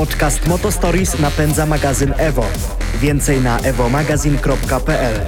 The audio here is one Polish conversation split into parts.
Podcast Motostories napędza magazyn Evo. Więcej na evomagazin.pl.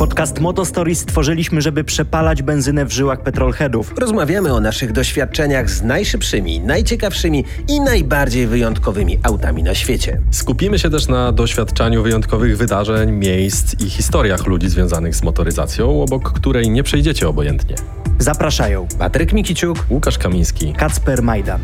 Podcast Motostories stworzyliśmy, żeby przepalać benzynę w żyłach petrolheadów. Rozmawiamy o naszych doświadczeniach z najszybszymi, najciekawszymi i najbardziej wyjątkowymi autami na świecie. Skupimy się też na doświadczaniu wyjątkowych wydarzeń, miejsc i historiach ludzi związanych z motoryzacją, obok której nie przejdziecie obojętnie. Zapraszają Patryk Mikiciuk, Łukasz Kamiński. Kacper Majdan.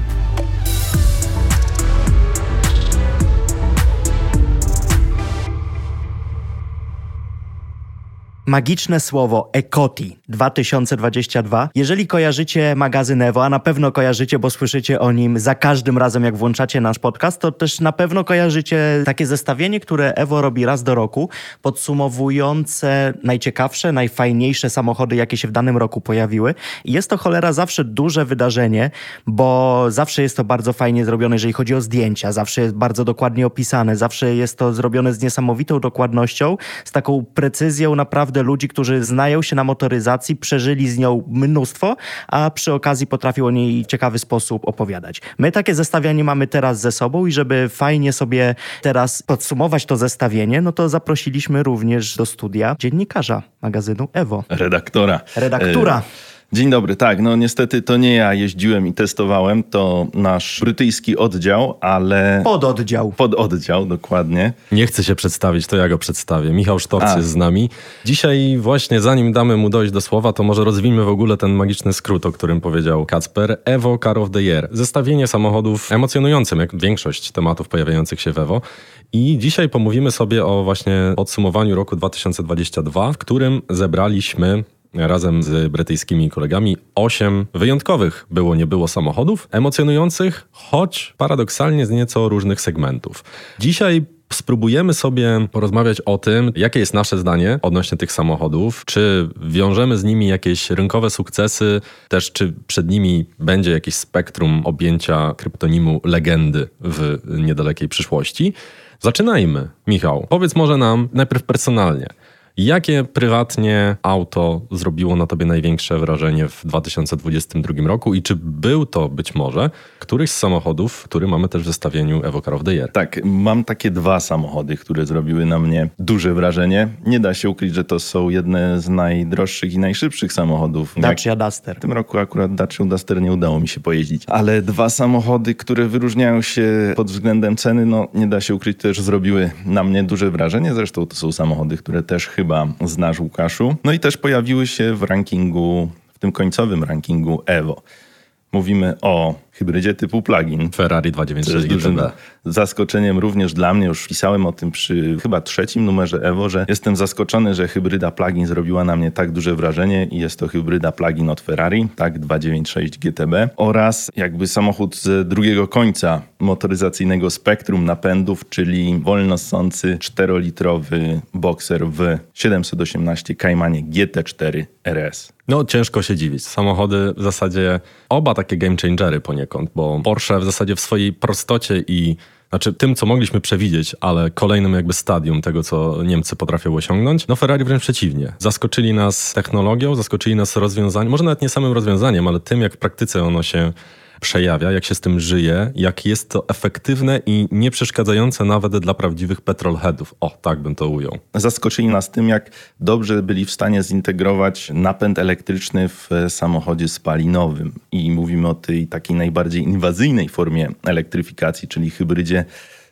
Magiczne słowo Ekoti 2022. Jeżeli kojarzycie magazyn Evo, a na pewno kojarzycie, bo słyszycie o nim za każdym razem, jak włączacie nasz podcast, to też na pewno kojarzycie takie zestawienie, które Evo robi raz do roku, podsumowujące najciekawsze, najfajniejsze samochody, jakie się w danym roku pojawiły. I jest to cholera zawsze duże wydarzenie, bo zawsze jest to bardzo fajnie zrobione, jeżeli chodzi o zdjęcia, zawsze jest bardzo dokładnie opisane, zawsze jest to zrobione z niesamowitą dokładnością, z taką precyzją naprawdę ludzi, którzy znają się na motoryzacji, przeżyli z nią mnóstwo, a przy okazji potrafią o niej w ciekawy sposób opowiadać. My takie zestawianie mamy teraz ze sobą i żeby fajnie sobie teraz podsumować to zestawienie, no to zaprosiliśmy również do studia dziennikarza magazynu Evo. Redaktora. Redaktura. E, Dzień dobry, tak, no niestety to nie ja jeździłem i testowałem, to nasz brytyjski oddział, ale... Pododdział. Pododdział, dokładnie. Nie chcę się przedstawić, to ja go przedstawię. Michał Sztorc A. jest z nami. Dzisiaj właśnie, zanim damy mu dojść do słowa, to może rozwijmy w ogóle ten magiczny skrót, o którym powiedział Kacper. Evo Car of the Year. Zestawienie samochodów emocjonującym, jak większość tematów pojawiających się w Evo. I dzisiaj pomówimy sobie o właśnie podsumowaniu roku 2022, w którym zebraliśmy razem z brytyjskimi kolegami osiem wyjątkowych było nie było samochodów, emocjonujących, choć paradoksalnie z nieco różnych segmentów. Dzisiaj Spróbujemy sobie porozmawiać o tym, jakie jest nasze zdanie odnośnie tych samochodów, czy wiążemy z nimi jakieś rynkowe sukcesy, też czy przed nimi będzie jakieś spektrum objęcia kryptonimu legendy w niedalekiej przyszłości. Zaczynajmy, Michał. Powiedz może nam najpierw personalnie. Jakie prywatnie auto zrobiło na tobie największe wrażenie w 2022 roku i czy był to być może któryś z samochodów, który mamy też w zestawieniu Evo Car of the Year? Tak, mam takie dwa samochody, które zrobiły na mnie duże wrażenie. Nie da się ukryć, że to są jedne z najdroższych i najszybszych samochodów. Dacia Duster. W tym roku akurat Dacia Duster nie udało mi się pojeździć. Ale dwa samochody, które wyróżniają się pod względem ceny, no nie da się ukryć, też zrobiły na mnie duże wrażenie. Zresztą to są samochody, które też chyba znasz, Łukaszu. No i też pojawiły się w rankingu, w tym końcowym rankingu Evo. Mówimy o hybrydzie typu plug-in. Ferrari To jest 296 dużym GTB. zaskoczeniem również dla mnie. Już pisałem o tym przy chyba trzecim numerze Evo, że jestem zaskoczony, że hybryda plug-in zrobiła na mnie tak duże wrażenie i jest to hybryda plug-in od Ferrari, tak, 296 GTB oraz jakby samochód z drugiego końca motoryzacyjnego spektrum napędów, czyli wolno ssący 4-litrowy Boxer w 718 Caymanie GT4 RS. No, ciężko się dziwić. Samochody w zasadzie oba takie game changery poniekąd, bo Porsche w zasadzie w swojej prostocie i znaczy tym, co mogliśmy przewidzieć, ale kolejnym jakby stadium tego, co Niemcy potrafią osiągnąć, no Ferrari wręcz przeciwnie. Zaskoczyli nas technologią, zaskoczyli nas rozwiązaniem, może nawet nie samym rozwiązaniem, ale tym, jak w praktyce ono się przejawia, jak się z tym żyje, jak jest to efektywne i nie przeszkadzające nawet dla prawdziwych petrolheadów. O, tak bym to ujął. Zaskoczyli nas tym, jak dobrze byli w stanie zintegrować napęd elektryczny w samochodzie spalinowym. I mówimy o tej takiej najbardziej inwazyjnej formie elektryfikacji, czyli hybrydzie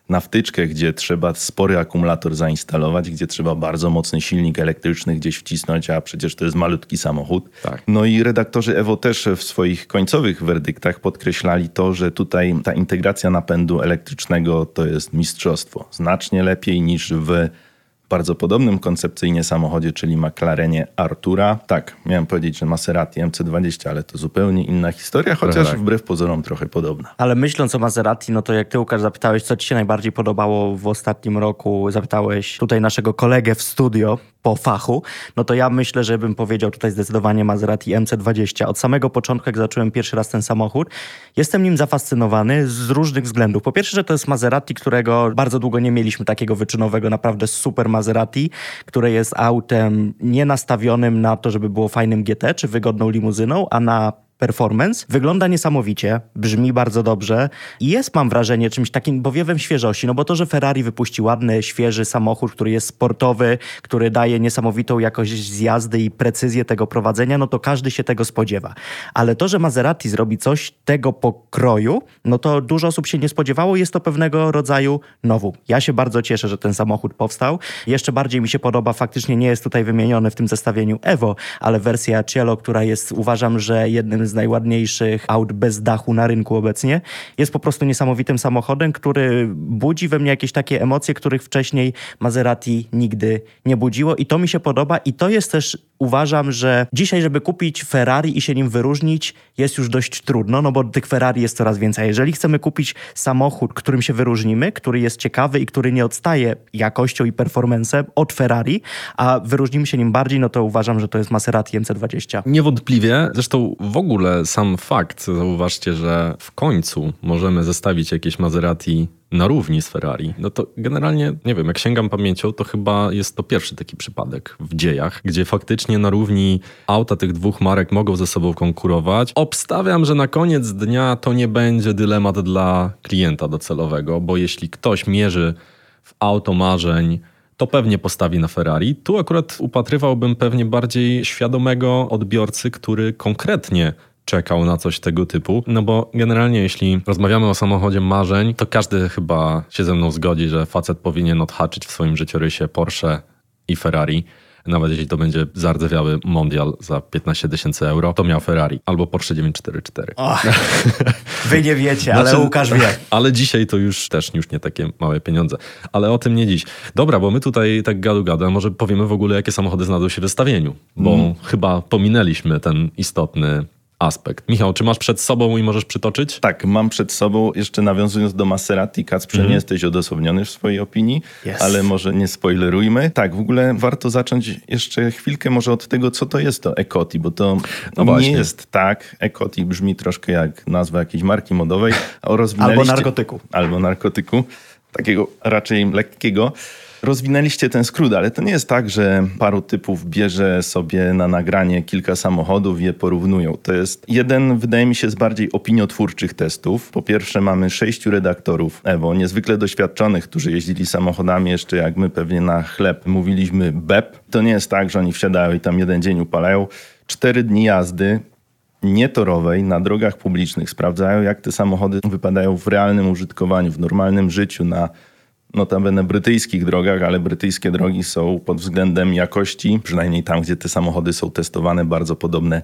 na wtyczkę, gdzie trzeba spory akumulator zainstalować, gdzie trzeba bardzo mocny silnik elektryczny gdzieś wcisnąć, a przecież to jest malutki samochód. Tak. No i redaktorzy Evo też w swoich końcowych werdyktach podkreślali to, że tutaj ta integracja napędu elektrycznego to jest mistrzostwo. Znacznie lepiej niż w bardzo podobnym koncepcyjnie samochodzie, czyli McLarenie Artura. Tak, miałem powiedzieć, że Maserati MC20, ale to zupełnie inna historia, chociaż tak. wbrew pozorom trochę podobna. Ale myśląc o Maserati, no to jak ty Łukasz zapytałeś, co ci się najbardziej podobało w ostatnim roku, zapytałeś tutaj naszego kolegę w studio, po fachu, no to ja myślę, że bym powiedział tutaj zdecydowanie Maserati MC20. Od samego początku, jak zacząłem pierwszy raz ten samochód, jestem nim zafascynowany z różnych względów. Po pierwsze, że to jest Maserati, którego bardzo długo nie mieliśmy takiego wyczynowego, naprawdę super Maserati, które jest autem nie nastawionym na to, żeby było fajnym GT czy wygodną limuzyną, a na performance. Wygląda niesamowicie, brzmi bardzo dobrze i jest, mam wrażenie, czymś takim powiewem świeżości, no bo to, że Ferrari wypuści ładny, świeży samochód, który jest sportowy, który daje niesamowitą jakość zjazdy i precyzję tego prowadzenia, no to każdy się tego spodziewa. Ale to, że Maserati zrobi coś tego pokroju, no to dużo osób się nie spodziewało, jest to pewnego rodzaju nowum. Ja się bardzo cieszę, że ten samochód powstał. Jeszcze bardziej mi się podoba, faktycznie nie jest tutaj wymieniony w tym zestawieniu Evo, ale wersja Cielo, która jest, uważam, że jednym z najładniejszych aut bez dachu na rynku obecnie. Jest po prostu niesamowitym samochodem, który budzi we mnie jakieś takie emocje, których wcześniej Maserati nigdy nie budziło i to mi się podoba i to jest też uważam, że dzisiaj, żeby kupić Ferrari i się nim wyróżnić, jest już dość trudno, no bo tych Ferrari jest coraz więcej. Jeżeli chcemy kupić samochód, którym się wyróżnimy, który jest ciekawy i który nie odstaje jakością i performancem od Ferrari, a wyróżnimy się nim bardziej, no to uważam, że to jest Maserati MC20. Niewątpliwie. Zresztą w ogóle sam fakt, zauważcie, że w końcu możemy zestawić jakieś Maserati na równi z Ferrari, no to generalnie, nie wiem, jak sięgam pamięcią, to chyba jest to pierwszy taki przypadek w dziejach, gdzie faktycznie na równi auta tych dwóch marek mogą ze sobą konkurować. Obstawiam, że na koniec dnia to nie będzie dylemat dla klienta docelowego, bo jeśli ktoś mierzy w auto marzeń, to pewnie postawi na Ferrari. Tu akurat upatrywałbym pewnie bardziej świadomego odbiorcy, który konkretnie czekał na coś tego typu. No bo generalnie, jeśli rozmawiamy o samochodzie marzeń, to każdy chyba się ze mną zgodzi, że facet powinien odhaczyć w swoim życiorysie Porsche i Ferrari. Nawet jeśli to będzie zardzewiały Mondial za 15 tysięcy euro, to miał Ferrari albo Porsche 944. Och, wy nie wiecie, ale Znaczy, Łukasz wie. Ale dzisiaj to już też już nie takie małe pieniądze. Ale o tym nie dziś. Dobra, bo my tutaj tak gadu gadu, a może powiemy w ogóle, jakie samochody znajdą się w zestawieniu, bo Mhm. chyba pominęliśmy ten istotny aspekt. Michał, czy masz przed sobą i możesz przytoczyć? Tak, mam przed sobą, jeszcze nawiązując do Maserati, Kacprze, nie jesteś odosobniony w swojej opinii, Jest. ale może nie spoilerujmy. Tak, w ogóle warto zacząć jeszcze chwilkę może od tego, co to jest to Ecoti, bo to No nie właśnie. jest tak. Ecoti brzmi troszkę jak nazwa jakiejś marki modowej. A rozwinęliście- Albo narkotyku. Albo narkotyku, takiego raczej lekkiego. Rozwinęliście ten skrót, ale to nie jest tak, że paru typów bierze sobie na nagranie kilka samochodów i je porównują. To jest jeden, wydaje mi się, z bardziej opiniotwórczych testów. Po pierwsze mamy sześciu redaktorów Evo, niezwykle doświadczonych, którzy jeździli samochodami jeszcze jak my pewnie na chleb mówiliśmy BEP. To nie jest tak, że oni wsiadają i tam jeden dzień upalają. Cztery dni jazdy, nietorowej na drogach publicznych sprawdzają, jak te samochody wypadają w realnym użytkowaniu, w normalnym życiu na notabene brytyjskich drogach, ale brytyjskie drogi są pod względem jakości, przynajmniej tam, gdzie te samochody są testowane, bardzo podobne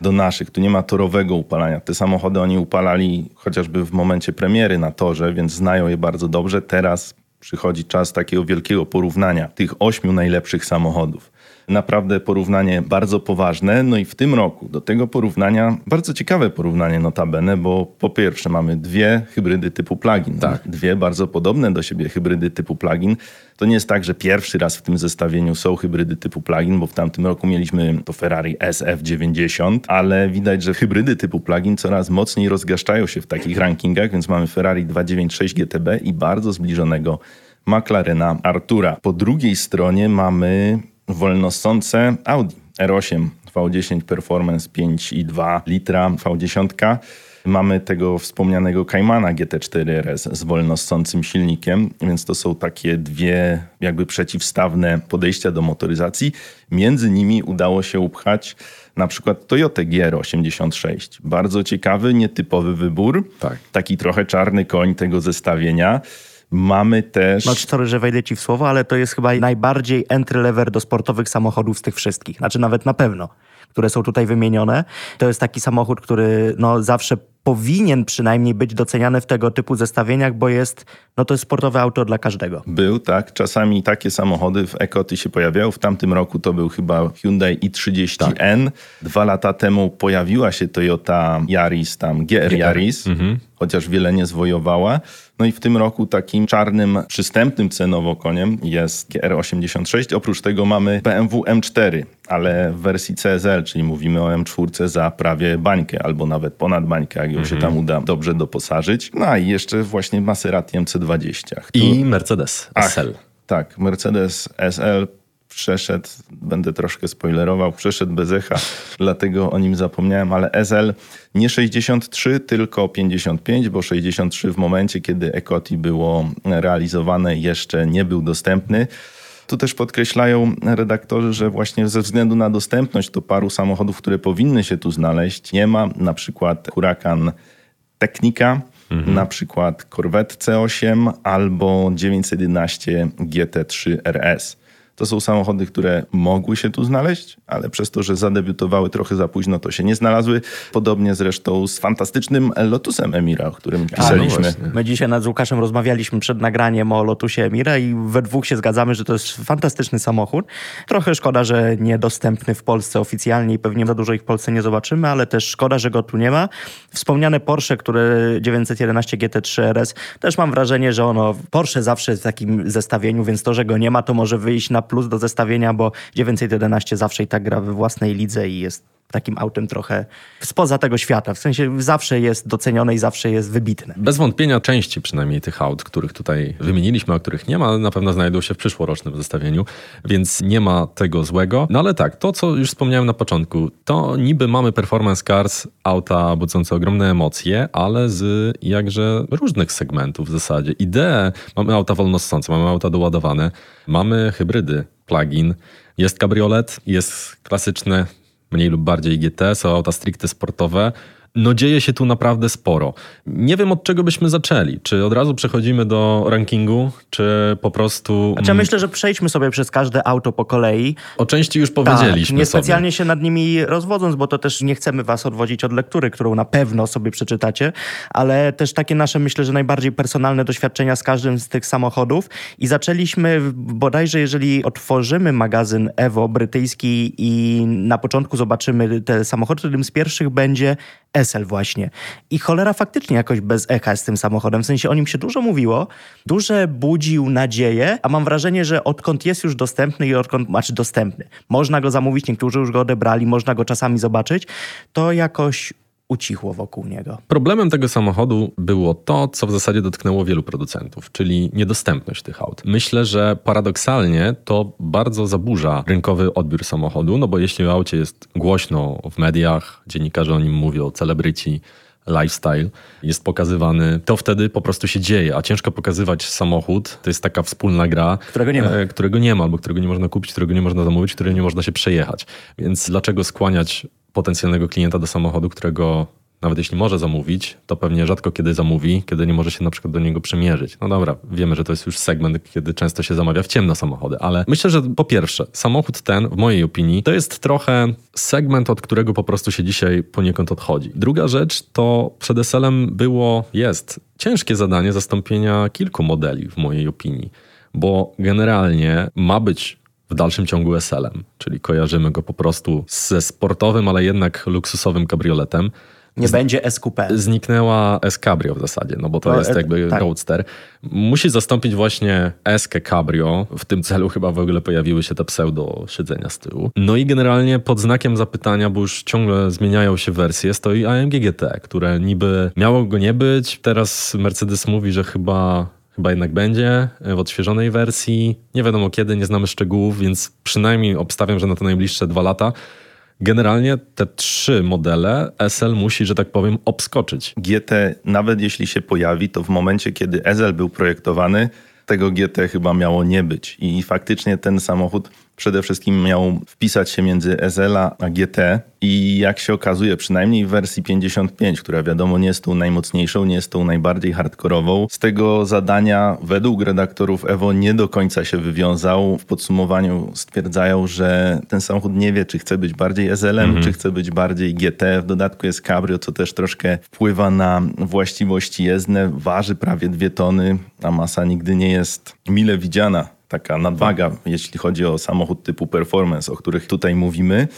do naszych. Tu nie ma torowego upalania. Te samochody oni upalali chociażby w momencie premiery na torze, więc znają je bardzo dobrze. Teraz przychodzi czas takiego wielkiego porównania tych ośmiu najlepszych samochodów. Naprawdę porównanie bardzo poważne. No i w tym roku do tego porównania, bardzo ciekawe porównanie notabene, bo po pierwsze mamy dwie hybrydy typu plug-in. Tak. Dwie bardzo podobne do siebie hybrydy typu plug-in. To nie jest tak, że pierwszy raz w tym zestawieniu są hybrydy typu plug-in, bo w tamtym roku mieliśmy to Ferrari SF90, ale widać, że hybrydy typu plug-in coraz mocniej rozgaszczają się w takich rankingach, więc mamy Ferrari 296 GTB i bardzo zbliżonego McLarena Artura. Po drugiej stronie mamy wolnosące Audi R8 V10 Performance 5,2 litra V10. Mamy tego wspomnianego Caymana GT4 RS z wolnossącym silnikiem, więc to są takie dwie jakby przeciwstawne podejścia do motoryzacji. Między nimi udało się upchać na przykład Toyota GR86. Bardzo ciekawy, nietypowy wybór. Tak. Taki trochę czarny koń tego zestawienia. Mamy też... No sorry, że wejdę ci w słowo, ale to jest chyba najbardziej entry level do sportowych samochodów z tych wszystkich. Znaczy nawet na pewno, które są tutaj wymienione. To jest taki samochód, który no zawsze powinien przynajmniej być doceniany w tego typu zestawieniach, bo jest, no to jest sportowe auto dla każdego. Był, tak. Czasami takie samochody w Ekoty się pojawiają. W tamtym roku to był chyba Hyundai i30N. Tak. Dwa lata temu pojawiła się Toyota Yaris, tam GR Yaris, mhm. Chociaż wiele nie zwojowała. No i w tym roku takim czarnym, przystępnym cenowo koniem jest GR86. Oprócz tego mamy BMW M4, ale w wersji CSL, czyli mówimy o M4 za prawie bańkę albo nawet ponad bańkę, jak ją się tam uda dobrze doposażyć. No i jeszcze właśnie Maserati MC20. I Mercedes SL. Ach, tak, Mercedes SL przeszedł, będę troszkę spoilerował, przeszedł bez echa, dlatego o nim zapomniałem, ale SL nie 63, tylko 55, bo 63 w momencie, kiedy Ecoti było realizowane jeszcze nie był dostępny. Tu też podkreślają redaktorzy, że właśnie ze względu na dostępność to paru samochodów, które powinny się tu znaleźć, nie ma. Na przykład Huracan Technika, mhm. na przykład Corvette C8 albo 911 GT3 RS. To są samochody, które mogły się tu znaleźć, ale przez to, że zadebiutowały trochę za późno, to się nie znalazły. Podobnie zresztą z fantastycznym Lotusem Emira, o którym pisaliśmy. A, no My dzisiaj nad Łukaszem rozmawialiśmy przed nagraniem o Lotusie Emira i we dwóch się zgadzamy, że to jest fantastyczny samochód. Trochę szkoda, że niedostępny w Polsce oficjalnie i pewnie za dużo ich w Polsce nie zobaczymy, ale też szkoda, że go tu nie ma. Wspomniane Porsche, które 911 GT3 RS, też mam wrażenie, że ono, Porsche zawsze jest w takim zestawieniu, więc to, że go nie ma, to może wyjść na plus do zestawienia, bo 911 zawsze i tak gra we własnej lidze i jest takim autem trochę spoza tego świata. W sensie zawsze jest docenione i zawsze jest wybitne. Bez wątpienia części przynajmniej tych aut, których tutaj wymieniliśmy, a których nie ma, na pewno znajdą się w przyszłorocznym zestawieniu, więc nie ma tego złego. No ale tak, to co już wspomniałem na początku, to niby mamy performance cars, auta budzące ogromne emocje, ale z jakże różnych segmentów w zasadzie. Idee, mamy auta wolnossące, mamy auta doładowane, mamy hybrydy, plug-in, jest kabriolet, jest klasyczne mniej lub bardziej GT, są auta stricte sportowe, no dzieje się tu naprawdę sporo. Nie wiem od czego byśmy zaczęli. Czy od razu przechodzimy do rankingu, czy po prostu... Znaczy, ja myślę, że przejdźmy sobie przez każde auto po kolei. O części już powiedzieliśmy tak, niespecjalnie się nad nimi rozwodząc, bo to też nie chcemy was odwodzić od lektury, którą na pewno sobie przeczytacie, ale też takie nasze, myślę, że najbardziej personalne doświadczenia z każdym z tych samochodów. I zaczęliśmy bodajże, jeżeli otworzymy magazyn Evo brytyjski i na początku zobaczymy te samochody, to jednym z pierwszych będzie Esel właśnie. I cholera faktycznie jakoś bez echa z tym samochodem. W sensie o nim się dużo mówiło, duże budził nadzieję, a mam wrażenie, że odkąd jest już dostępny i odkąd, znaczy dostępny, można go zamówić, niektórzy już go odebrali, można go czasami zobaczyć, to jakoś ucichło wokół niego. Problemem tego samochodu było to, co w zasadzie dotknęło wielu producentów, czyli niedostępność tych aut. Myślę, że paradoksalnie to bardzo zaburza rynkowy odbiór samochodu, no bo jeśli o aucie jest głośno w mediach, dziennikarze o nim mówią, celebryci, lifestyle jest pokazywany, to wtedy po prostu się dzieje, a ciężko pokazywać samochód, to jest taka wspólna gra, którego nie ma, e, którego nie ma albo którego nie można kupić, którego nie można zamówić, którego nie można się przejechać. Więc dlaczego skłaniać potencjalnego klienta do samochodu, którego nawet jeśli może zamówić, to pewnie rzadko kiedy zamówi, kiedy nie może się na przykład do niego przymierzyć. No dobra, wiemy, że to jest już segment, kiedy często się zamawia w ciemno samochody, ale myślę, że po pierwsze, samochód ten, w mojej opinii, to jest trochę segment, od którego po prostu się dzisiaj poniekąd odchodzi. Druga rzecz to przed SL-em było, jest ciężkie zadanie zastąpienia kilku modeli, w mojej opinii, bo generalnie ma być w dalszym ciągu SL-em, czyli kojarzymy go po prostu ze sportowym, ale jednak luksusowym kabrioletem. Nie Z, będzie SQP. Zniknęła S-Cabrio w zasadzie, no bo to, to jest e, jakby tak. Roadster. Musi zastąpić właśnie S Cabrio. W tym celu chyba w ogóle pojawiły się te pseudo siedzenia z tyłu. No i generalnie pod znakiem zapytania, bo już ciągle zmieniają się wersje, stoi AMG GT, które niby miało go nie być. Teraz Mercedes mówi, że chyba chyba jednak będzie w odświeżonej wersji. Nie wiadomo kiedy, nie znamy szczegółów, więc przynajmniej obstawiam, że na te najbliższe dwa lata. Generalnie te trzy modele SL musi, że tak powiem, obskoczyć. GT, nawet jeśli się pojawi, to w momencie, kiedy SL był projektowany, tego GT chyba miało nie być. I faktycznie ten samochód przede wszystkim miał wpisać się między SL a GT i jak się okazuje, przynajmniej w wersji 55, która wiadomo nie jest tą najmocniejszą, nie jest tą najbardziej hardkorową, z tego zadania według redaktorów Evo nie do końca się wywiązał. W podsumowaniu stwierdzają, że ten samochód nie wie, czy chce być bardziej SL-em, mhm. czy chce być bardziej GT. W dodatku jest cabrio, co też troszkę wpływa na właściwości jezdne. Waży prawie dwie tony, a masa nigdy nie jest mile widziana taka nadwaga, jeśli chodzi o samochód typu performance, o których tutaj mówimy.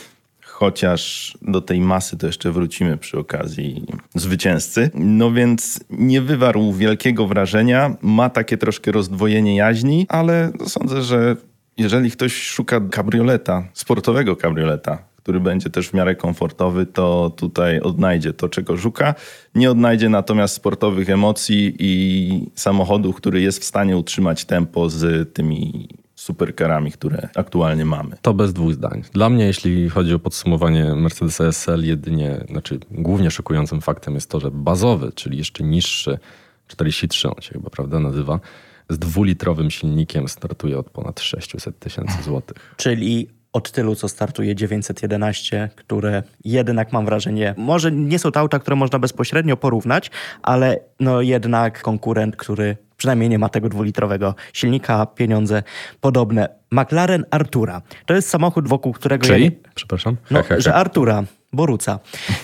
Chociaż do tej masy to jeszcze wrócimy przy okazji zwycięzcy. No więc nie wywarł wielkiego wrażenia. Ma takie troszkę rozdwojenie jaźni, ale sądzę, że jeżeli ktoś szuka kabrioleta, sportowego kabrioleta, który będzie też w miarę komfortowy, to tutaj odnajdzie to, czego szuka. Nie odnajdzie natomiast sportowych emocji i samochodu, który jest w stanie utrzymać tempo z tymi superkarami, które aktualnie mamy. To bez dwóch zdań. Dla mnie, jeśli chodzi o podsumowanie Mercedesa SL, jedynie, znaczy głównie szokującym faktem jest to, że bazowy, czyli jeszcze niższy, 43 on się chyba, prawda, nazywa, z dwulitrowym silnikiem startuje od ponad 600 tysięcy złotych. Czyli od tylu, co startuje 911, które jednak mam wrażenie, może nie są to auta, które można bezpośrednio porównać, ale no jednak konkurent, który przynajmniej nie ma tego dwulitrowego silnika, pieniądze podobne. McLaren Artura. To jest samochód, wokół którego... Czyli? Ja... Przepraszam? No, że Artura. Boruca.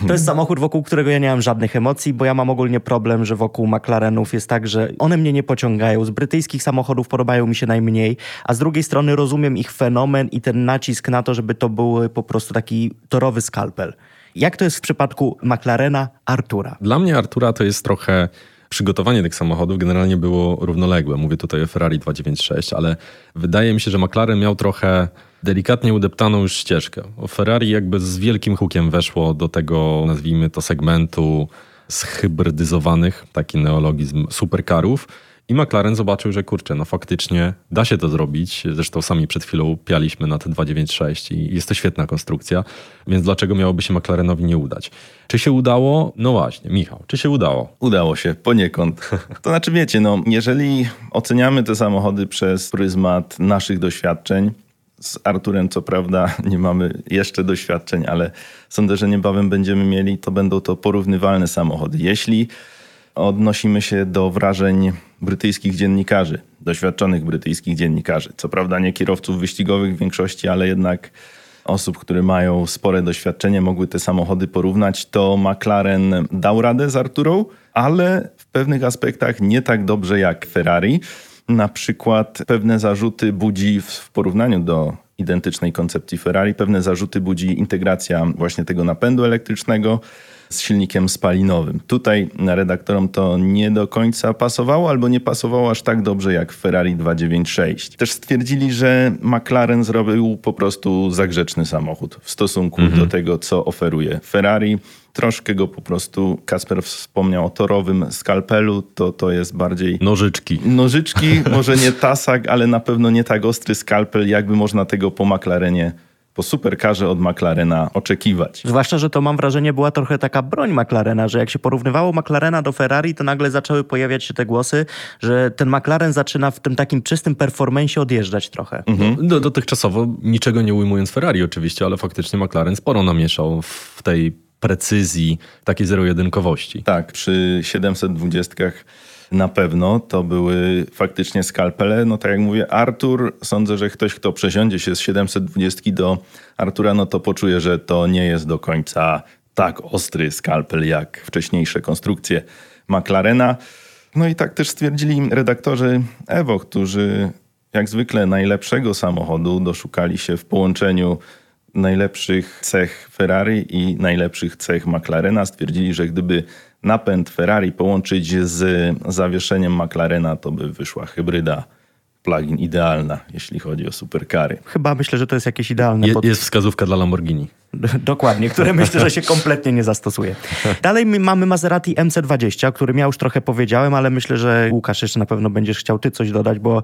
To jest samochód, wokół którego ja nie mam żadnych emocji, bo ja mam ogólnie problem, że wokół McLarenów jest tak, że one mnie nie pociągają. Z brytyjskich samochodów podobają mi się najmniej, a z drugiej strony rozumiem ich fenomen i ten nacisk na to, żeby to był po prostu taki torowy skalpel. Jak to jest w przypadku McLarena Artura? Dla mnie Artura to jest trochę przygotowanie tych samochodów generalnie było równoległe. Mówię tutaj o Ferrari 296, ale wydaje mi się, że McLaren miał trochę delikatnie udeptaną już ścieżkę. Ferrari jakby z wielkim hukiem weszło do tego, nazwijmy to, segmentu zhybrydyzowanych, taki neologizm, supercarów i McLaren zobaczył, że kurczę, no faktycznie da się to zrobić. Zresztą sami przed chwilą pialiśmy na te 296 i jest to świetna konstrukcja, więc dlaczego miałoby się McLarenowi nie udać? Czy się udało? No właśnie, Michał, czy się udało? Udało się, poniekąd. To znaczy wiecie, no jeżeli oceniamy te samochody przez pryzmat naszych doświadczeń, z Arturem co prawda nie mamy jeszcze doświadczeń, ale sądzę, że niebawem będziemy mieli, to będą to porównywalne samochody. Jeśli odnosimy się do wrażeń brytyjskich dziennikarzy, doświadczonych brytyjskich dziennikarzy. Co prawda nie kierowców wyścigowych w większości, ale jednak osób, które mają spore doświadczenie, mogły te samochody porównać, to McLaren dał radę z Arturą, ale w pewnych aspektach nie tak dobrze jak Ferrari. Na przykład pewne zarzuty budzi w porównaniu do identycznej koncepcji Ferrari, pewne zarzuty budzi integracja właśnie tego napędu elektrycznego z silnikiem spalinowym. Tutaj redaktorom to nie do końca pasowało, albo nie pasowało aż tak dobrze jak Ferrari 296. Też stwierdzili, że McLaren zrobił po prostu zagrzeczny samochód w stosunku mhm. do tego, co oferuje Ferrari. Troszkę go po prostu, Kasper wspomniał o torowym skalpelu, to, to jest bardziej... Nożyczki. Nożyczki, może nie tasak, ale na pewno nie tak ostry skalpel, jakby można tego po McLarenie po superkarze od McLarena oczekiwać. Zwłaszcza, że to mam wrażenie była trochę taka broń McLarena, że jak się porównywało McLarena do Ferrari, to nagle zaczęły pojawiać się te głosy, że ten McLaren zaczyna w tym takim czystym performensie odjeżdżać trochę. Mhm. Do, dotychczasowo niczego nie ujmując Ferrari oczywiście, ale faktycznie McLaren sporo namieszał w tej precyzji, takiej zero-jedynkowości. Tak, przy 720 na pewno to były faktycznie skalpele. No tak jak mówię, Artur, sądzę, że ktoś, kto przesiądzie się z 720 do Artura, no to poczuje, że to nie jest do końca tak ostry skalpel jak wcześniejsze konstrukcje McLarena. No i tak też stwierdzili redaktorzy Evo, którzy jak zwykle najlepszego samochodu doszukali się w połączeniu najlepszych cech Ferrari i najlepszych cech McLarena. Stwierdzili, że gdyby napęd Ferrari połączyć z zawieszeniem McLarena, to by wyszła hybryda plugin idealna, jeśli chodzi o superkary. Chyba myślę, że to jest jakieś idealne. Je, pod... Jest wskazówka dla Lamborghini. Dokładnie, które myślę, że się kompletnie nie zastosuje. Dalej mamy Maserati MC20, o którym ja już trochę powiedziałem, ale myślę, że Łukasz jeszcze na pewno będziesz chciał ty coś dodać, bo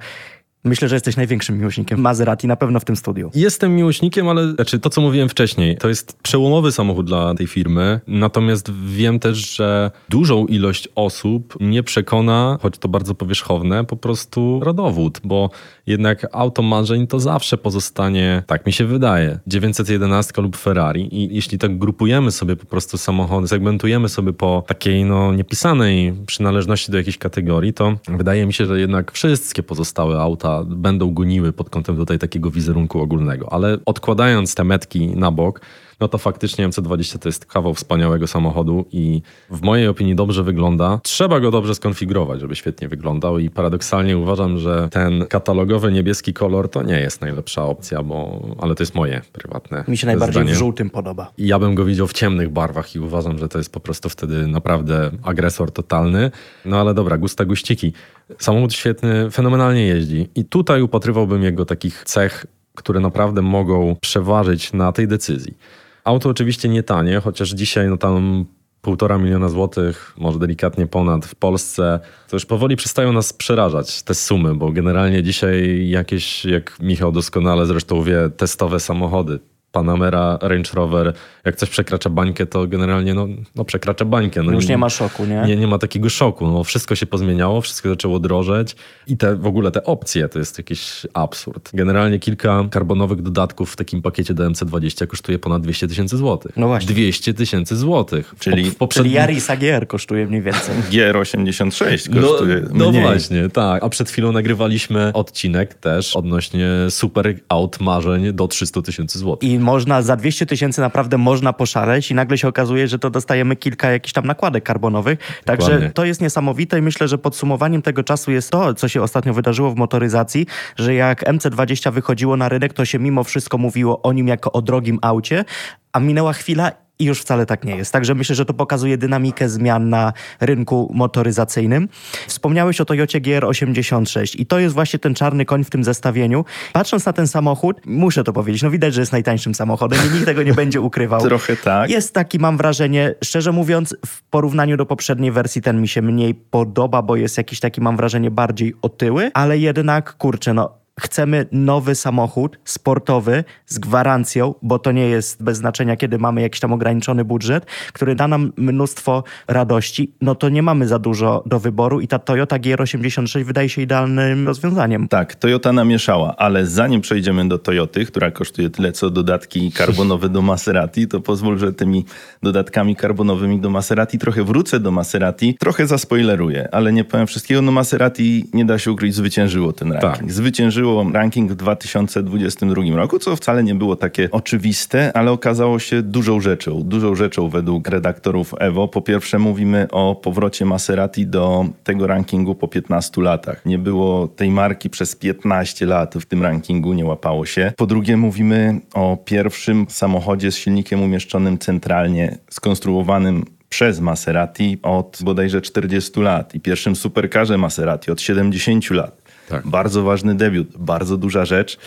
Myślę, że jesteś największym miłośnikiem Maserati, na pewno w tym studiu. Jestem miłośnikiem, ale znaczy to, co mówiłem wcześniej, to jest przełomowy samochód dla tej firmy. Natomiast wiem też, że dużą ilość osób nie przekona, choć to bardzo powierzchowne, po prostu rodowód, bo jednak auto marzeń to zawsze pozostanie, tak mi się wydaje, 911 lub Ferrari. I jeśli tak grupujemy sobie po prostu samochody, segmentujemy sobie po takiej no, niepisanej przynależności do jakiejś kategorii, to wydaje mi się, że jednak wszystkie pozostałe auta będą goniły pod kątem tutaj takiego wizerunku ogólnego. Ale odkładając te metki na bok, no to faktycznie MC20 to jest kawał wspaniałego samochodu i w mojej opinii dobrze wygląda. Trzeba go dobrze skonfigurować, żeby świetnie wyglądał i paradoksalnie uważam, że ten katalogowy niebieski kolor to nie jest najlepsza opcja, bo, ale to jest moje prywatne Mi się najbardziej zdanie. w żółtym podoba. I Ja bym go widział w ciemnych barwach i uważam, że to jest po prostu wtedy naprawdę agresor totalny. No ale dobra, gusta guściki. Samochód świetny, fenomenalnie jeździ. I tutaj upatrywałbym jego takich cech, które naprawdę mogą przeważyć na tej decyzji. Auto oczywiście nie tanie, chociaż dzisiaj no tam półtora miliona złotych, może delikatnie ponad w Polsce, to już powoli przestają nas przerażać te sumy, bo generalnie dzisiaj jakieś, jak Michał doskonale zresztą wie, testowe samochody, Panamera, Range Rover, jak coś przekracza bańkę, to generalnie no, no przekracza bańkę. No Już i nie ma szoku, nie? Nie, nie ma takiego szoku. No, wszystko się pozmieniało, wszystko zaczęło drożeć i te, w ogóle te opcje to jest jakiś absurd. Generalnie kilka karbonowych dodatków w takim pakiecie do MC20 kosztuje ponad 200 tysięcy złotych. No właśnie. 200 tysięcy złotych. Czyli- Czyli poprzednim... Yaris AGR kosztuje mniej więcej. GR86 No, kosztuje no mniej. właśnie, tak. A przed chwilą nagrywaliśmy odcinek też odnośnie super aut marzeń do 300 tysięcy złotych. I można za 200 tysięcy naprawdę można poszaleć i nagle się okazuje, że to dostajemy kilka jakichś tam nakładek karbonowych. Także Dokładnie. to jest niesamowite i myślę, że podsumowaniem tego czasu jest to, co się ostatnio wydarzyło w motoryzacji, że jak MC20 wychodziło na rynek, to się mimo wszystko mówiło o nim jako o drogim aucie, a minęła chwila i już wcale tak nie jest. Także myślę, że to pokazuje dynamikę zmian na rynku motoryzacyjnym. Wspomniałeś o Toyocie GR86 i to jest właśnie ten czarny koń w tym zestawieniu. Patrząc na ten samochód, muszę to powiedzieć, no widać, że jest najtańszym samochodem i nikt tego nie będzie ukrywał. Trochę tak. Jest taki, mam wrażenie, szczerze mówiąc, w porównaniu do poprzedniej wersji ten mi się mniej podoba, bo jest jakiś taki, mam wrażenie, bardziej otyły, ale jednak, kurczę, no chcemy nowy samochód sportowy z gwarancją, bo to nie jest bez znaczenia, kiedy mamy jakiś tam ograniczony budżet, który da nam mnóstwo radości, no to nie mamy za dużo do wyboru i ta Toyota GR86 wydaje się idealnym rozwiązaniem. Tak, Toyota namieszała, ale zanim przejdziemy do Toyoty, która kosztuje tyle co dodatki karbonowe do Maserati, to pozwól, że tymi dodatkami karbonowymi do Maserati trochę wrócę do Maserati, trochę zaspoileruję, ale nie powiem wszystkiego. No Maserati, nie da się ukryć, zwyciężyło ten ranking. Tak. Zwyciężyło ranking w 2022 roku, co wcale nie było takie oczywiste, ale okazało się dużą rzeczą. Dużą rzeczą według redaktorów Evo. Po pierwsze mówimy o powrocie Maserati do tego rankingu po 15 latach. Nie było tej marki przez 15 lat w tym rankingu, nie łapało się. Po drugie mówimy o pierwszym samochodzie z silnikiem umieszczonym centralnie, skonstruowanym przez Maserati od bodajże 40 lat i pierwszym superkarze Maserati od 70 lat. Tak. Bardzo ważny debiut, bardzo duża rzecz.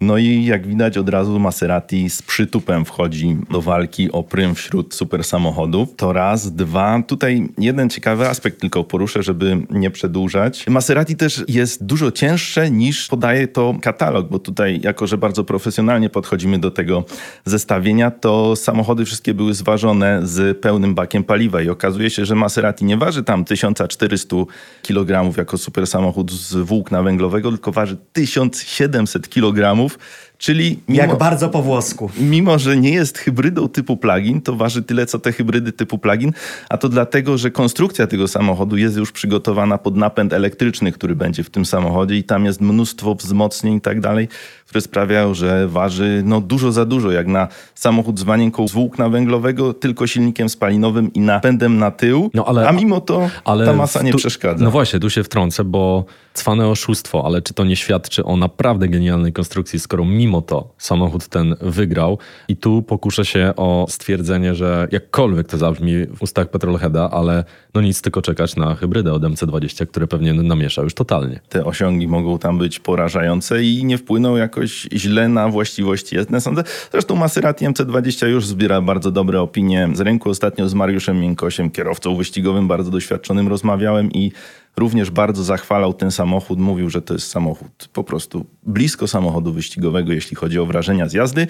No i jak widać od razu Maserati z przytupem wchodzi do walki o prym wśród super samochodów. To raz, dwa. Tutaj jeden ciekawy aspekt tylko poruszę, żeby nie przedłużać. Maserati też jest dużo cięższe niż podaje to katalog, bo tutaj jako, że bardzo profesjonalnie podchodzimy do tego zestawienia, to samochody wszystkie były zważone z pełnym bakiem paliwa i okazuje się, że Maserati nie waży tam 1400 kg jako super samochód z włókna węglowego, tylko waży 1700 kg, filmów czyli mimo, Jak bardzo po włosku. mimo, że nie jest hybrydą typu plug-in, to waży tyle, co te hybrydy typu plug-in, a to dlatego, że konstrukcja tego samochodu jest już przygotowana pod napęd elektryczny, który będzie w tym samochodzie i tam jest mnóstwo wzmocnień i tak dalej, które sprawiają, że waży no, dużo za dużo, jak na samochód z wanienką z włókna węglowego, tylko silnikiem spalinowym i napędem na tył, No, ale- a mimo to Ale ta masa nie tu- przeszkadza. No właśnie, tu się wtrącę, bo cwane oszustwo, ale czy to nie świadczy o naprawdę genialnej konstrukcji, skoro mimo to samochód ten wygrał i tu pokuszę się o stwierdzenie, że jakkolwiek to zabrzmi w ustach Petrolheada, ale no nic, tylko czekać na hybrydę od MC20, które pewnie namiesza już totalnie. te osiągi mogą tam być porażające i nie wpłyną jakoś źle na właściwości jezdne. Sądzę. Zresztą Maserati MC20 już zbiera bardzo dobre opinie z rynku. Ostatnio z Mariuszem Miękosiem, kierowcą wyścigowym, bardzo doświadczonym, rozmawiałem i również bardzo zachwalał ten samochód. Mówił, że to jest samochód po prostu blisko samochodu wyścigowego, jeśli chodzi o wrażenia z jazdy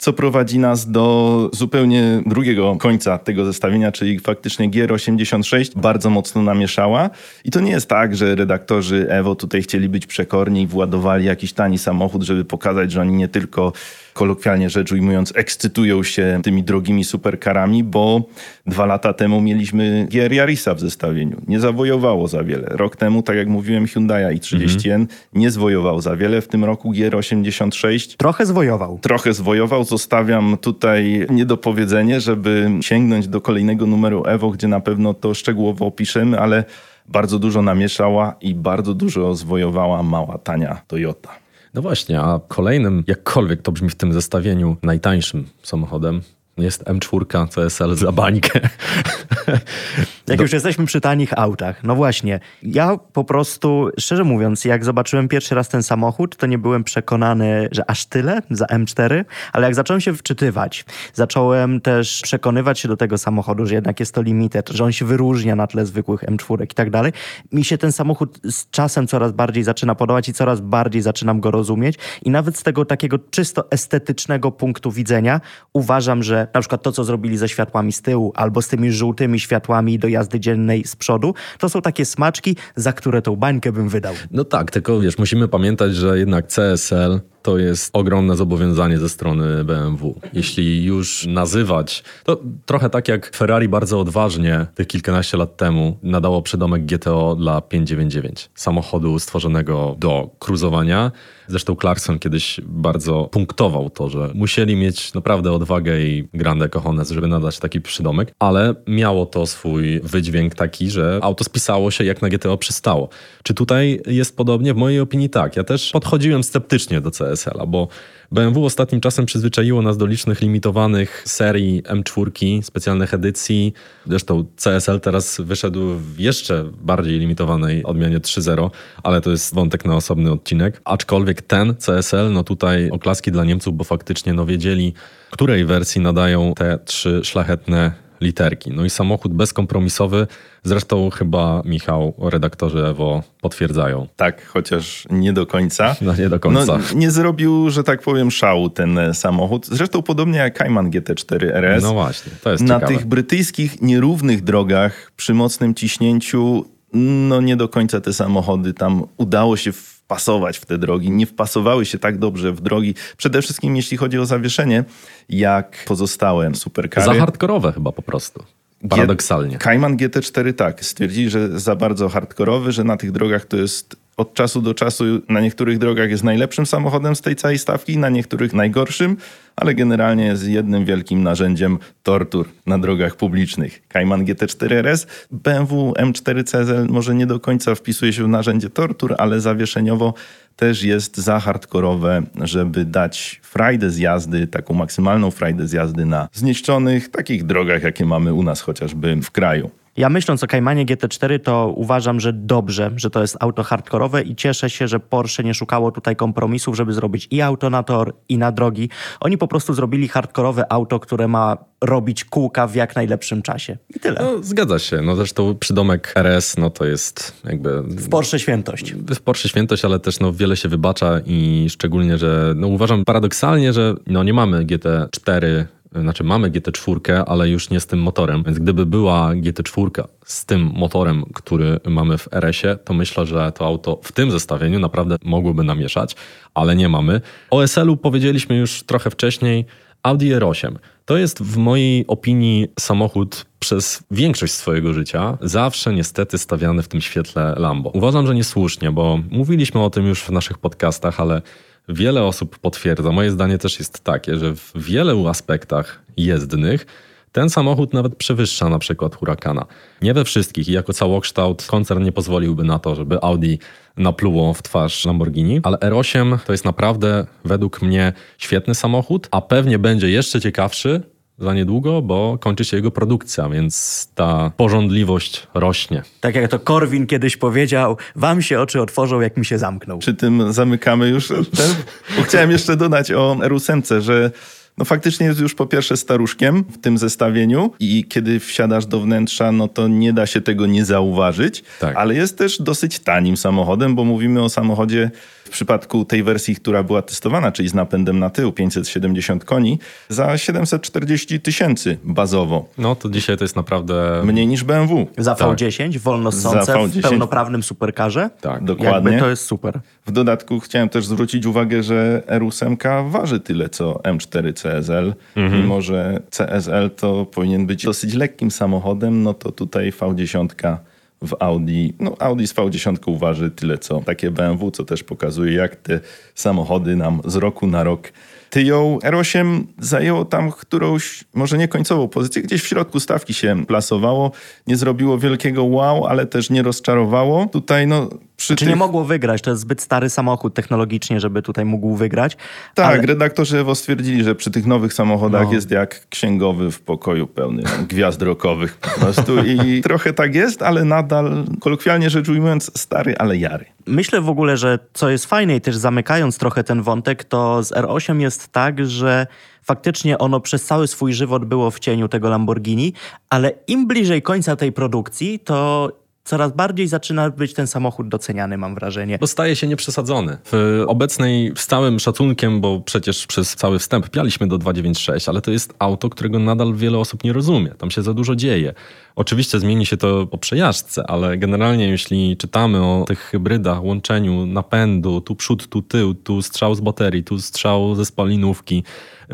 co prowadzi nas do zupełnie drugiego końca tego zestawienia, czyli faktycznie GR86 bardzo mocno namieszała. I to nie jest tak, że redaktorzy Evo tutaj chcieli być przekorni i władowali jakiś tani samochód, żeby pokazać, że oni nie tylko kolokwialnie rzecz ujmując, ekscytują się tymi drogimi superkarami, bo dwa lata temu mieliśmy GR Yarisa w zestawieniu. Nie zawojowało za wiele. Rok temu, tak jak mówiłem, Hyundai i30N mhm. nie zwojował za wiele. W tym roku GR86 trochę zwojował. Trochę zwojował. Zostawiam tutaj niedopowiedzenie, żeby sięgnąć do kolejnego numeru Evo, gdzie na pewno to szczegółowo opiszemy, ale bardzo dużo namieszała i bardzo dużo zwojowała mała, tania Toyota. No właśnie, a kolejnym, jakkolwiek to brzmi w tym zestawieniu, najtańszym samochodem jest M4 CSL za bańkę. Jak Do... już jesteśmy przy tanich autach, no właśnie. Ja po prostu, szczerze mówiąc, jak zobaczyłem pierwszy raz ten samochód, to nie byłem przekonany, że aż tyle za M4, ale jak zacząłem się wczytywać, zacząłem też przekonywać się do tego samochodu, że jednak jest to limited, że on się wyróżnia na tle zwykłych M4 i tak dalej. Mi się ten samochód z czasem coraz bardziej zaczyna podobać i coraz bardziej zaczynam go rozumieć i nawet z tego takiego czysto estetycznego punktu widzenia uważam, że na przykład to, co zrobili ze światłami z tyłu albo z tymi żółtymi światłami do jazdy dziennej z przodu, to są takie smaczki, za które tą bańkę bym wydał. No tak, tylko wiesz, musimy pamiętać, że jednak CSL to jest ogromne zobowiązanie ze strony BMW. Jeśli już nazywać, to trochę tak jak Ferrari bardzo odważnie tych kilkanaście lat temu nadało przydomek GTO dla 599, samochodu stworzonego do cruzowania. Zresztą Clarkson kiedyś bardzo punktował to, że musieli mieć naprawdę odwagę i grande cojones, żeby nadać taki przydomek, ale miało to swój wydźwięk taki, że auto spisało się jak na GTO przystało. Czy tutaj jest podobnie? W mojej opinii tak. Ja też podchodziłem sceptycznie do CS CSL-a, bo BMW ostatnim czasem przyzwyczaiło nas do licznych limitowanych serii M4, specjalnych edycji. Zresztą CSL teraz wyszedł w jeszcze bardziej limitowanej odmianie 3.0, ale to jest wątek na osobny odcinek. Aczkolwiek ten CSL, no tutaj oklaski dla Niemców, bo faktycznie no wiedzieli, której wersji nadają te trzy szlachetne literki. No i samochód bezkompromisowy, zresztą chyba Michał, redaktorzy Ewo potwierdzają. Tak, chociaż nie do końca. No nie do końca. No, nie zrobił, że tak powiem, szału ten samochód. Zresztą podobnie jak Cayman GT4 RS. No właśnie, to jest Na ciekawe. tych brytyjskich nierównych drogach przy mocnym ciśnięciu no nie do końca te samochody tam udało się wpasować w te drogi. Nie wpasowały się tak dobrze w drogi, przede wszystkim jeśli chodzi o zawieszenie, jak pozostałe superkary. Za hardkorowe chyba po prostu. Paradoksalnie. Cayman GT4 tak. Stwierdzili, że za bardzo hardkorowy, że na tych drogach to jest od czasu do czasu na niektórych drogach jest najlepszym samochodem z tej całej stawki, na niektórych najgorszym, ale generalnie jest jednym wielkim narzędziem tortur na drogach publicznych. Cayman GT4 RS, BMW M4 CSL może nie do końca wpisuje się w narzędzie tortur, ale zawieszeniowo też jest za hardkorowe, żeby dać frajdę z jazdy, taką maksymalną frajdę z jazdy na zniszczonych takich drogach, jakie mamy u nas chociażby w kraju. Ja myśląc o Caymanie GT4, to uważam, że dobrze, że to jest auto hardkorowe i cieszę się, że Porsche nie szukało tutaj kompromisów, żeby zrobić i auto na tor, i na drogi. Oni po prostu zrobili hardkorowe auto, które ma robić kółka w jak najlepszym czasie. I tyle. No, zgadza się. No zresztą przydomek RS, no to jest jakby... W Porsche świętość. W Porsche świętość, ale też no wiele się wybacza i szczególnie, że no uważam paradoksalnie, że no nie mamy GT4 znaczy mamy GT4, ale już nie z tym motorem. Więc gdyby była GT4 z tym motorem, który mamy w RS-ie, to myślę, że to auto w tym zestawieniu naprawdę mogłoby namieszać, ale nie mamy. O SL-u powiedzieliśmy już trochę wcześniej. Audi R8 to jest w mojej opinii samochód przez większość swojego życia zawsze niestety stawiany w tym świetle Lambo. Uważam, że niesłusznie, bo mówiliśmy o tym już w naszych podcastach, ale wiele osób potwierdza, moje zdanie też jest takie, że w wielu aspektach jezdnych ten samochód nawet przewyższa na przykład Huracana. Nie we wszystkich i jako całokształt koncern nie pozwoliłby na to, żeby Audi napluło w twarz Lamborghini, ale R8 to jest naprawdę według mnie świetny samochód, a pewnie będzie jeszcze ciekawszy za niedługo, bo kończy się jego produkcja, więc ta porządliwość rośnie. Tak jak to Korwin kiedyś powiedział, wam się oczy otworzą, jak mi się zamknął. Przy tym zamykamy już ten. Bo chciałem jeszcze dodać o R8, że no faktycznie jest już po pierwsze staruszkiem w tym zestawieniu i kiedy wsiadasz do wnętrza, no to nie da się tego nie zauważyć, Tak. ale jest też dosyć tanim samochodem, bo mówimy o samochodzie w przypadku tej wersji, która była testowana, czyli z napędem na tył 570 koni, za 740 tysięcy bazowo. No to dzisiaj to jest naprawdę... Mniej niż BMW. Za Tak. V10, wolno Za ssące, w V10. pełnoprawnym superkarze. Tak, dokładnie. Jakby to jest super. W dodatku chciałem też zwrócić uwagę, że R8 waży tyle co M4 CSL. Mimo, że CSL to powinien być dosyć lekkim samochodem, no to tutaj V10 w Audi, no Audi z V10 waży tyle co takie BMW, co też pokazuje jak te samochody nam z roku na rok tyją. R8 zajęło tam którąś, może nie końcową pozycję, gdzieś w środku stawki się plasowało. Nie zrobiło wielkiego wow, ale też nie rozczarowało. Tutaj no przy Czy tych... nie mogło wygrać? To jest zbyt stary samochód technologicznie, żeby tutaj mógł wygrać. Tak, ale- redaktorzy Evo stwierdzili, że przy tych nowych samochodach No. jest jak księgowy w pokoju pełny gwiazd rokowych po prostu. I trochę tak jest, ale nadal, kolokwialnie rzecz ujmując, stary, ale jary. Myślę w ogóle, że co jest fajne i też zamykając trochę ten wątek, to z R8 jest tak, że faktycznie ono przez cały swój żywot było w cieniu tego Lamborghini, ale im bliżej końca tej produkcji, to coraz bardziej zaczyna być ten samochód doceniany, mam wrażenie. Bo staje się nieprzesadzony. W obecnej, z całym szacunkiem, bo przecież przez cały wstęp pialiśmy do 296, ale to jest auto, którego nadal wiele osób nie rozumie. Tam się za dużo dzieje. Oczywiście zmieni się to po przejażdżce, ale generalnie jeśli czytamy o tych hybrydach, łączeniu napędu, tu przód, tu tył, tu strzał z baterii, tu strzał ze spalinówki,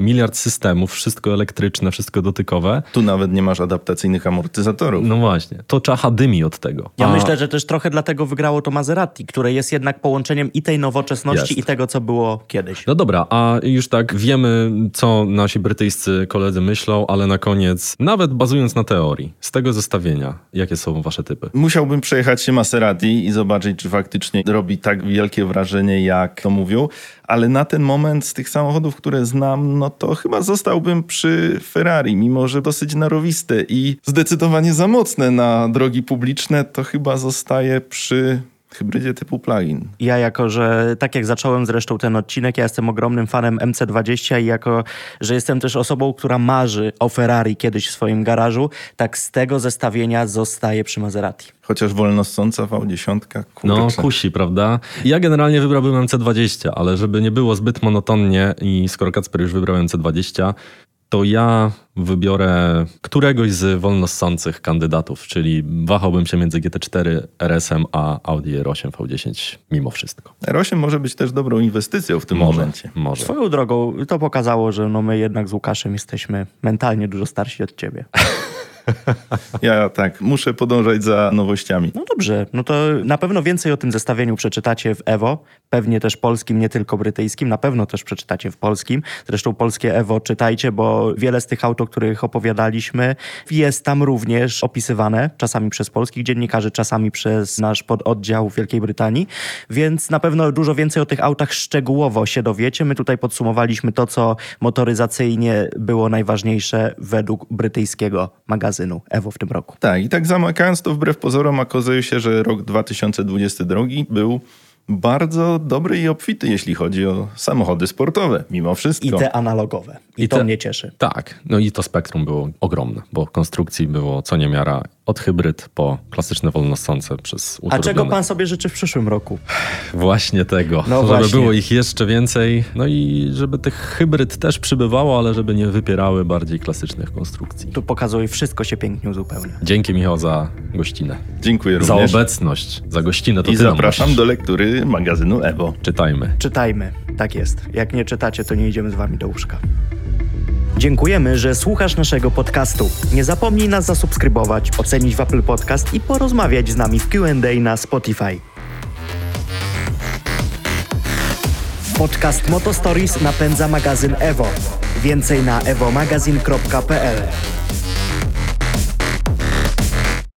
miliard systemów, wszystko elektryczne, wszystko dotykowe. Tu nawet nie masz adaptacyjnych amortyzatorów. No właśnie, to czacha dymi od tego. Ja A- myślę, że też trochę dlatego wygrało to Maserati, które jest jednak połączeniem i tej nowoczesności, Jest. i tego, co było kiedyś. No dobra, a już tak wiemy, co nasi brytyjscy koledzy myślą, ale na koniec, nawet bazując na teorii, z tego zestawienia, jakie są wasze typy? Musiałbym przejechać się Maserati i zobaczyć, czy faktycznie robi tak wielkie wrażenie, jak to mówią. Ale na ten moment z tych samochodów, które znam, no to chyba zostałbym przy Ferrari, mimo że dosyć narowiste i zdecydowanie za mocne na drogi publiczne, to chyba zostaję przy hybrydzie typu plug-in. Ja jako, że tak jak zacząłem zresztą ten odcinek, ja jestem ogromnym fanem MC20 i jako, że jestem też osobą, która marzy o Ferrari kiedyś w swoim garażu, tak z tego zestawienia zostaję przy Maserati. Chociaż wolnossąca V10, No, kurczę. kusi, prawda? Ja generalnie wybrałbym MC20, ale żeby nie było zbyt monotonnie i skoro Kacper już wybrał MC20, to ja wybiorę któregoś z wolnossących kandydatów, czyli wahałbym się między GT4 RS-em a Audi R8 V10 mimo wszystko. R8 może być też dobrą inwestycją w tym Może, momencie. może. Swoją drogą, to pokazało, że no my jednak z Łukaszem jesteśmy mentalnie dużo starsi od ciebie. Ja tak, muszę podążać za nowościami. No dobrze, no to na pewno więcej o tym zestawieniu przeczytacie w Evo, pewnie też polskim, nie tylko brytyjskim, na pewno też przeczytacie w polskim. Zresztą polskie Evo czytajcie, bo wiele z tych aut, o których opowiadaliśmy, jest tam również opisywane, czasami przez polskich dziennikarzy, czasami przez nasz pododdział w Wielkiej Brytanii, więc na pewno dużo więcej o tych autach szczegółowo się dowiecie. My tutaj podsumowaliśmy to, co motoryzacyjnie było najważniejsze według brytyjskiego magazynu Evo w tym roku. Tak, i tak zamykając to wbrew pozorom, okazuje się, że rok 2022 był bardzo dobry i obfity, jeśli chodzi o samochody sportowe, mimo wszystko. I te analogowe. I, I to te- mnie cieszy. Tak, no i to spektrum było ogromne, bo konstrukcji było co niemiara, od hybryd po klasyczne wolnossące przez A czego pan sobie życzy w przyszłym roku? Właśnie tego, No żeby właśnie. było ich jeszcze więcej, no i żeby tych hybryd też przybywało, ale żeby nie wypierały bardziej klasycznych konstrukcji. Tu pokazuje, wszystko się pięknie uzupełnia. Dzięki Michał za gościnę, Dziękuję za również. obecność, za gościnę. To I zapraszam do lektury magazynu Evo. Czytajmy. Czytajmy. Tak jest. Jak nie czytacie, to nie idziemy z wami do łóżka. Dziękujemy, że słuchasz naszego podcastu. Nie zapomnij nas zasubskrybować, ocenić w Apple Podcast i porozmawiać z nami w Q&A na Spotify. Podcast Moto Stories napędza magazyn Evo. Więcej na evomagazine.pl